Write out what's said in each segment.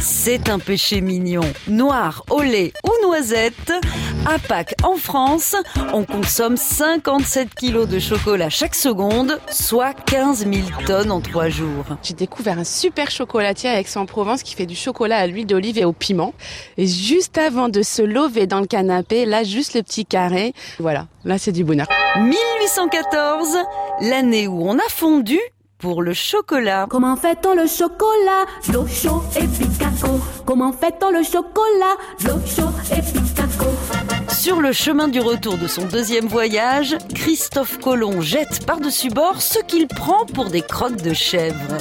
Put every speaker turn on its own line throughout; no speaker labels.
C'est un péché mignon. Noir au lait ou noisette. À Pâques, en France, on consomme 57 kilos de chocolat chaque seconde, soit 15 000 tonnes en trois jours.
J'ai découvert un super chocolatier avec Aix-en-Provence qui fait du chocolat à l'huile d'olive et au piment. Et juste avant de se lever dans le canapé, là, juste le petit carré. Voilà, là, c'est du bonheur.
1814, l'année où on a fondu pour le chocolat.
Comment fait-on le chocolat? L'eau chaud et picaco. Comment fait-on le chocolat? L'eau chaud et picaco.
Sur le chemin du retour de son deuxième voyage, Christophe Colomb jette par-dessus bord ce qu'il prend pour des crottes de chèvre.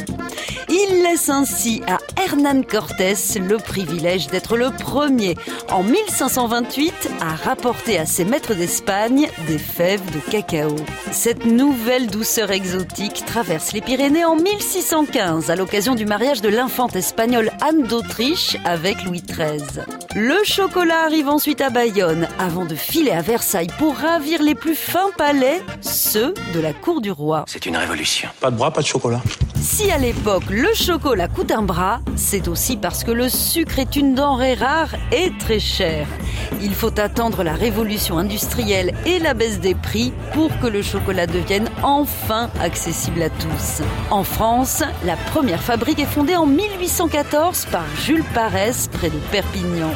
Il laisse ainsi à Hernán Cortés le privilège d'être le premier, en 1528, à rapporter à ses maîtres d'Espagne des fèves de cacao. Cette nouvelle douceur exotique traverse les Pyrénées en 1615, à l'occasion du mariage de l'infante espagnole Anne d'Autriche avec Louis XIII. Le chocolat arrive ensuite à Bayonne, avant de filer à Versailles pour ravir les plus fins palais, ceux de la cour du roi.
C'est une révolution.
Pas de bras, pas de chocolat.
Si à l'époque le chocolat coûte un bras, c'est aussi parce que le sucre est une denrée rare et très chère. Il faut attendre la révolution industrielle et la baisse des prix pour que le chocolat devienne enfin accessible à tous. En France, la première fabrique est fondée en 1814 par Jules Parès près de Perpignan.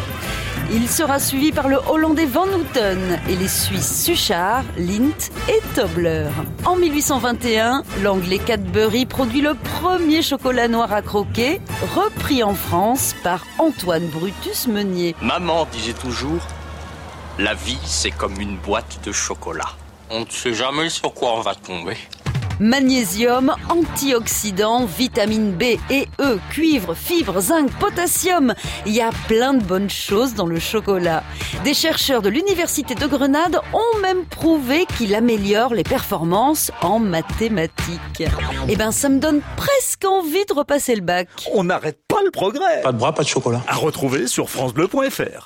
Il sera suivi par le Hollandais Van Houten et les Suisses Suchard, Lindt et Tobler. En 1821, l'Anglais Cadbury produit le premier chocolat noir à croquer, repris en France par Antoine Brutus Meunier.
Maman disait toujours, la vie c'est comme une boîte de chocolat. On ne sait jamais sur quoi on va tomber.
Magnésium, antioxydants, vitamines B et E, cuivre, fibres, zinc, potassium. Il y a plein de bonnes choses dans le chocolat. Des chercheurs de l'Université de Grenade ont même prouvé qu'il améliore les performances en mathématiques. Eh ben, ça me donne presque envie de repasser le bac.
On n'arrête pas le progrès.
Pas de bras, pas de chocolat.
À retrouver sur FranceBleu.fr.